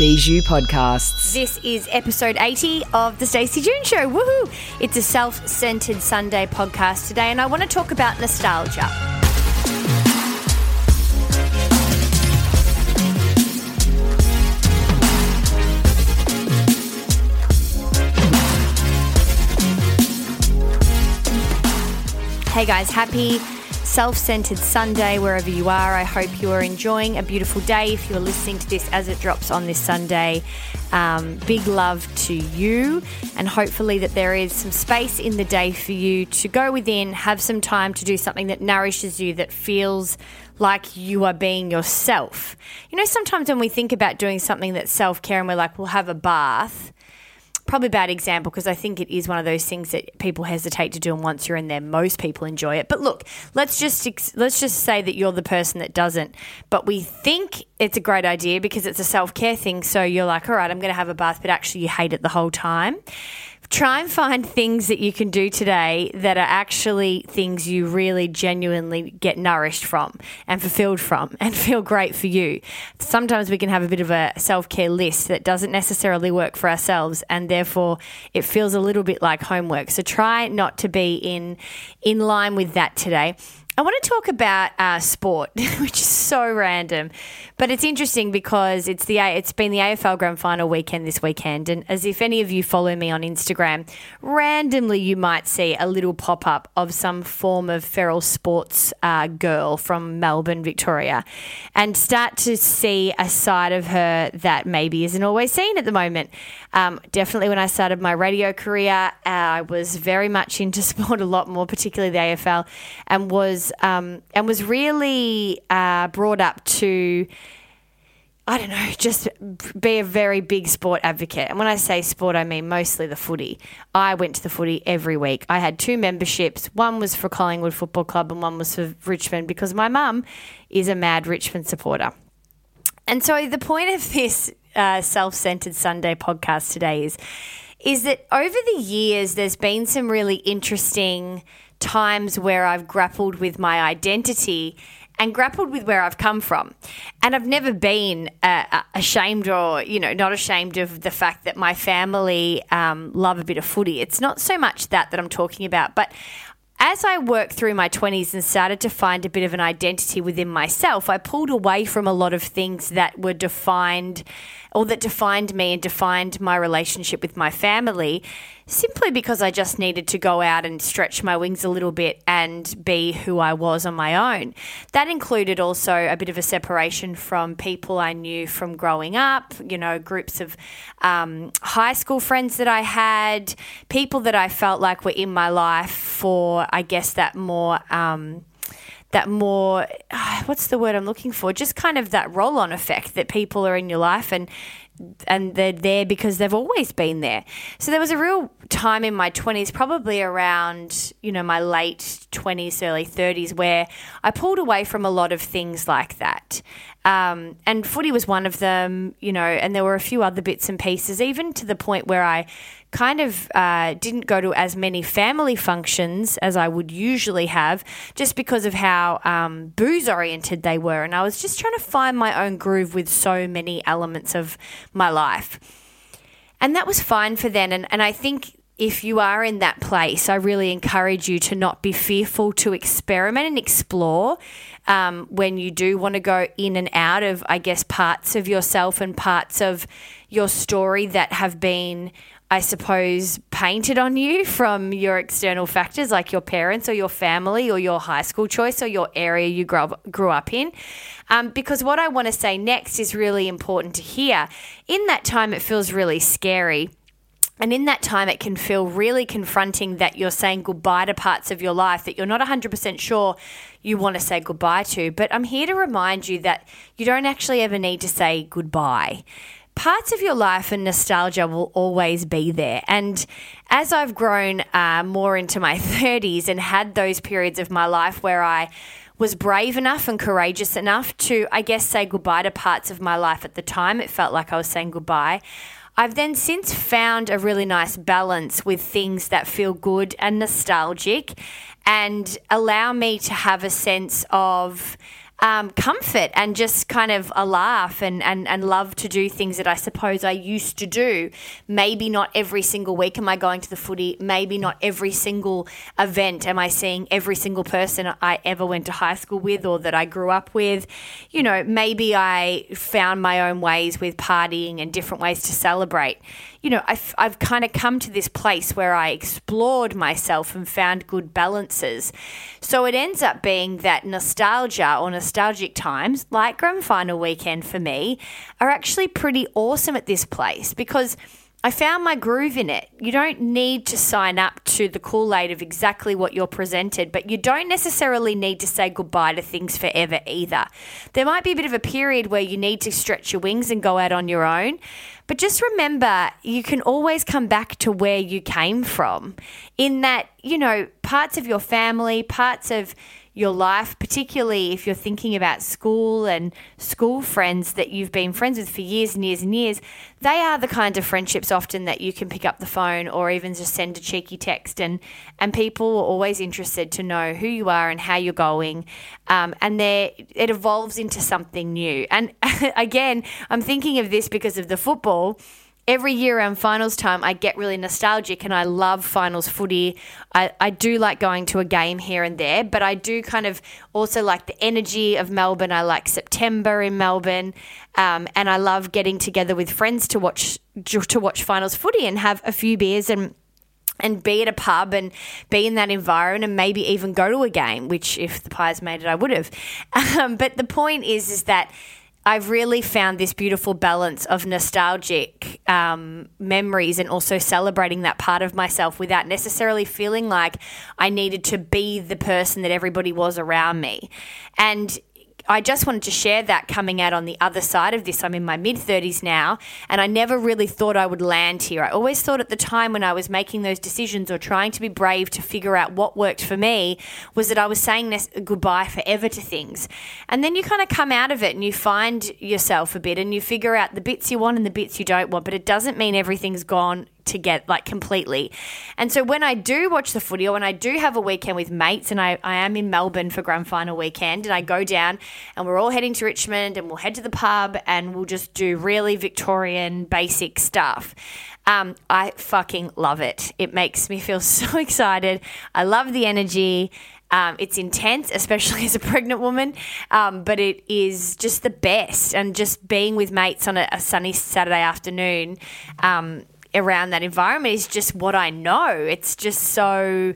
Bijou Podcasts. This is episode 80 of The Stacey June Show. Woohoo! It's a self centered Sunday podcast today, and I want to talk about nostalgia. Hey guys, happy self centered Sunday wherever you are. I hope you are enjoying a beautiful day. If you're listening to this as it drops on this Sunday, um, big love to you, and hopefully that there is some space in the day for you to go within, have some time to do something that nourishes you, that feels like you are being yourself. You know, sometimes when we think about doing something that's self care and we're like, we'll have a bath probably a bad example because I think it is one of those things that people hesitate to do, and once you're in there, most people enjoy it. But look, let's just let's just say that you're the person that doesn't, but we think it's a great idea because it's a self care thing. So you're like, all right, I'm going to have a bath, but actually you hate it the whole time try and find things that you can do today that are actually things you really genuinely get nourished from and fulfilled from and feel great for you. Sometimes we can have a bit of a self care list that doesn't necessarily work for ourselves and therefore it feels a little bit like homework. So try not to be in in line with that today. I want to talk about uh, sport, which is so random, but it's interesting because it's the it's been the AFL Grand Final weekend this weekend, and as if any of you follow me on Instagram, randomly you might see a little pop up of some form of feral sports uh, girl from Melbourne, Victoria, and start to see a side of her that maybe isn't always seen at the moment. Um, definitely, when I started my radio career, uh, I was very much into sport a lot more, particularly the AFL, and was um, and was really uh, brought up to. I don't know, just be a very big sport advocate. And when I say sport, I mean mostly the footy. I went to the footy every week. I had two memberships. One was for Collingwood Football Club and one was for Richmond because my mum is a mad Richmond supporter. And so the point of this uh, self-centered Sunday podcast today is is that over the years there's been some really interesting times where I've grappled with my identity and grappled with where I've come from. And I've never been uh, ashamed or, you know, not ashamed of the fact that my family um, love a bit of footy. It's not so much that that I'm talking about, but as I worked through my 20s and started to find a bit of an identity within myself, I pulled away from a lot of things that were defined or that defined me and defined my relationship with my family simply because I just needed to go out and stretch my wings a little bit and be who I was on my own. That included also a bit of a separation from people I knew from growing up, you know, groups of um, high school friends that I had, people that I felt like were in my life for, I guess, that more. Um, that more what's the word I'm looking for? Just kind of that roll on effect that people are in your life and and they're there because they've always been there. So there was a real time in my 20s, probably around, you know, my late 20s, early 30s, where I pulled away from a lot of things like that. Um, and footy was one of them, you know, and there were a few other bits and pieces, even to the point where I kind of uh, didn't go to as many family functions as I would usually have just because of how um, booze oriented they were. And I was just trying to find my own groove with so many elements of my life. And that was fine for then. And, and I think if you are in that place, I really encourage you to not be fearful to experiment and explore um, when you do want to go in and out of, I guess, parts of yourself and parts of your story that have been I suppose, painted on you from your external factors like your parents or your family or your high school choice or your area you grew up, grew up in. Um, because what I want to say next is really important to hear. In that time, it feels really scary. And in that time, it can feel really confronting that you're saying goodbye to parts of your life that you're not 100% sure you want to say goodbye to. But I'm here to remind you that you don't actually ever need to say goodbye parts of your life and nostalgia will always be there. And as I've grown uh, more into my 30s and had those periods of my life where I was brave enough and courageous enough to, I guess, say goodbye to parts of my life at the time, it felt like I was saying goodbye. I've then since found a really nice balance with things that feel good and nostalgic and allow me to have a sense of um, comfort and just kind of a laugh and, and, and love to do things that I suppose I used to do. Maybe not every single week am I going to the footy. Maybe not every single event am I seeing every single person I ever went to high school with or that I grew up with. You know, maybe I found my own ways with partying and different ways to celebrate you know, I've, I've kind of come to this place where I explored myself and found good balances. So it ends up being that nostalgia or nostalgic times, like grand final weekend for me, are actually pretty awesome at this place because I found my groove in it. You don't need to sign up to the Kool Aid of exactly what you're presented, but you don't necessarily need to say goodbye to things forever either. There might be a bit of a period where you need to stretch your wings and go out on your own, but just remember you can always come back to where you came from, in that, you know, parts of your family, parts of your life, particularly if you're thinking about school and school friends that you've been friends with for years and years and years, they are the kind of friendships often that you can pick up the phone or even just send a cheeky text. And and people are always interested to know who you are and how you're going. Um, and it evolves into something new. And again i'm thinking of this because of the football every year around finals time, I get really nostalgic and I love finals footy. I, I do like going to a game here and there, but I do kind of also like the energy of Melbourne. I like September in Melbourne, um, and I love getting together with friends to watch to watch finals footy and have a few beers and and be at a pub and be in that environment and maybe even go to a game, which if the Pies made it, I would have. Um, but the point is, is that I've really found this beautiful balance of nostalgic um, memories and also celebrating that part of myself without necessarily feeling like I needed to be the person that everybody was around me. And I just wanted to share that coming out on the other side of this. I'm in my mid 30s now, and I never really thought I would land here. I always thought at the time when I was making those decisions or trying to be brave to figure out what worked for me was that I was saying this goodbye forever to things. And then you kind of come out of it and you find yourself a bit and you figure out the bits you want and the bits you don't want, but it doesn't mean everything's gone to get like completely. And so when I do watch the footy or when I do have a weekend with mates and I, I am in Melbourne for grand final weekend and I go down and we're all heading to Richmond and we'll head to the pub and we'll just do really Victorian basic stuff. Um, I fucking love it. It makes me feel so excited. I love the energy. Um, it's intense, especially as a pregnant woman, um, but it is just the best. And just being with mates on a, a sunny Saturday afternoon, um, around that environment is just what I know. It's just so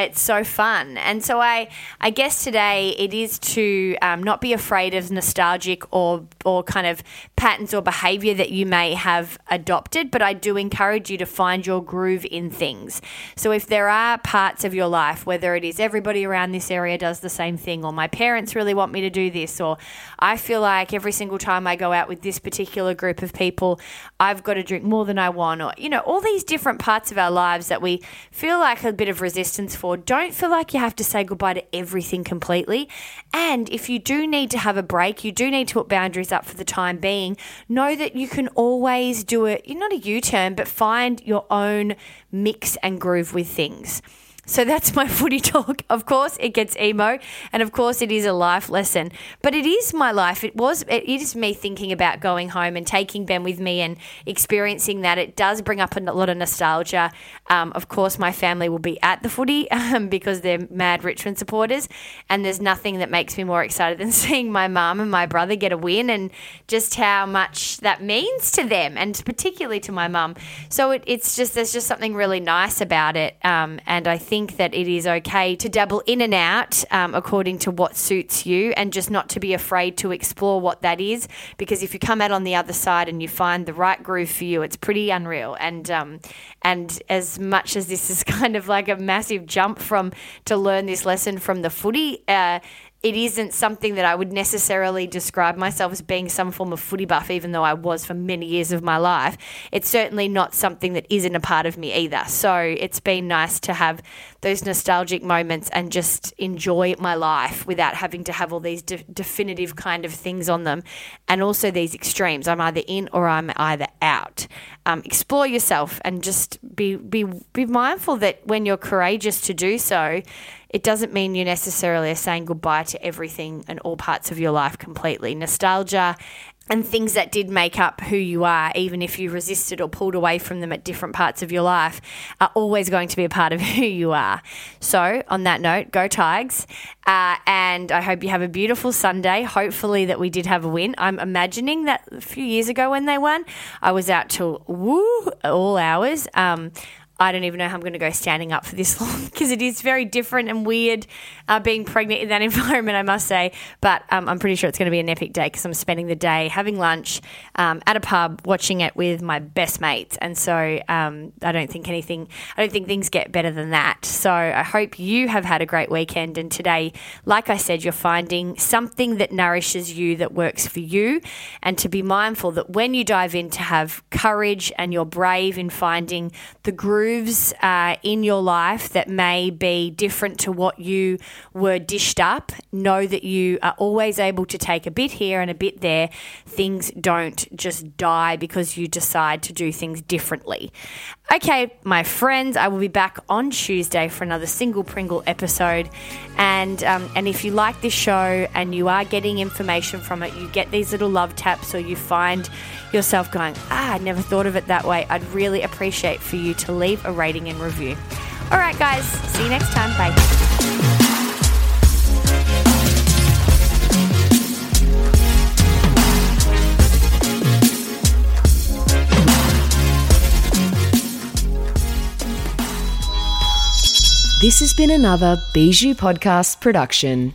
it's so fun. And so I, I guess today it is to um, not be afraid of nostalgic or, or kind of patterns or behavior that you may have adopted, but I do encourage you to find your groove in things. So if there are parts of your life, whether it is everybody around this area does the same thing, or my parents really want me to do this, or I feel like every single time I go out with this particular group of people, I've got to drink more than I want, or, you know, all these different parts of our lives that we feel like a bit of resistance for don't feel like you have to say goodbye to everything completely. And if you do need to have a break, you do need to put boundaries up for the time being, know that you can always do it, you're not a U turn, but find your own mix and groove with things. So that's my footy talk. Of course, it gets emo, and of course, it is a life lesson. But it is my life. It was. It is me thinking about going home and taking Ben with me and experiencing that. It does bring up a lot of nostalgia. Um, of course, my family will be at the footy um, because they're mad Richmond supporters, and there's nothing that makes me more excited than seeing my mum and my brother get a win and just how much that means to them, and particularly to my mum. So it, it's just there's just something really nice about it, um, and I think think that it is okay to dabble in and out um, according to what suits you and just not to be afraid to explore what that is. Because if you come out on the other side and you find the right groove for you, it's pretty unreal. And, um, and as much as this is kind of like a massive jump from to learn this lesson from the footy, uh, it isn't something that I would necessarily describe myself as being some form of footy buff, even though I was for many years of my life. It's certainly not something that isn't a part of me either. So it's been nice to have those nostalgic moments and just enjoy my life without having to have all these de- definitive kind of things on them. And also these extremes. I'm either in or I'm either out. Um, explore yourself and just be, be, be mindful that when you're courageous to do so, it doesn't mean you necessarily are saying goodbye to everything and all parts of your life completely. Nostalgia and things that did make up who you are, even if you resisted or pulled away from them at different parts of your life, are always going to be a part of who you are. So, on that note, go Tigers. Uh, and I hope you have a beautiful Sunday. Hopefully, that we did have a win. I'm imagining that a few years ago when they won, I was out till woo all hours. Um, I don't even know how I'm going to go standing up for this long because it is very different and weird uh, being pregnant in that environment, I must say. But um, I'm pretty sure it's going to be an epic day because I'm spending the day having lunch um, at a pub, watching it with my best mates. And so um, I don't think anything, I don't think things get better than that. So I hope you have had a great weekend. And today, like I said, you're finding something that nourishes you, that works for you. And to be mindful that when you dive in, to have courage and you're brave in finding the groove grooves uh, in your life that may be different to what you were dished up, know that you are always able to take a bit here and a bit there. Things don't just die because you decide to do things differently. Okay, my friends, I will be back on Tuesday for another single Pringle episode. And um, and if you like this show and you are getting information from it, you get these little love taps, or you find yourself going, ah, I never thought of it that way. I'd really appreciate for you to leave a rating and review. All right, guys, see you next time. Bye. This has been another Bijou Podcast production.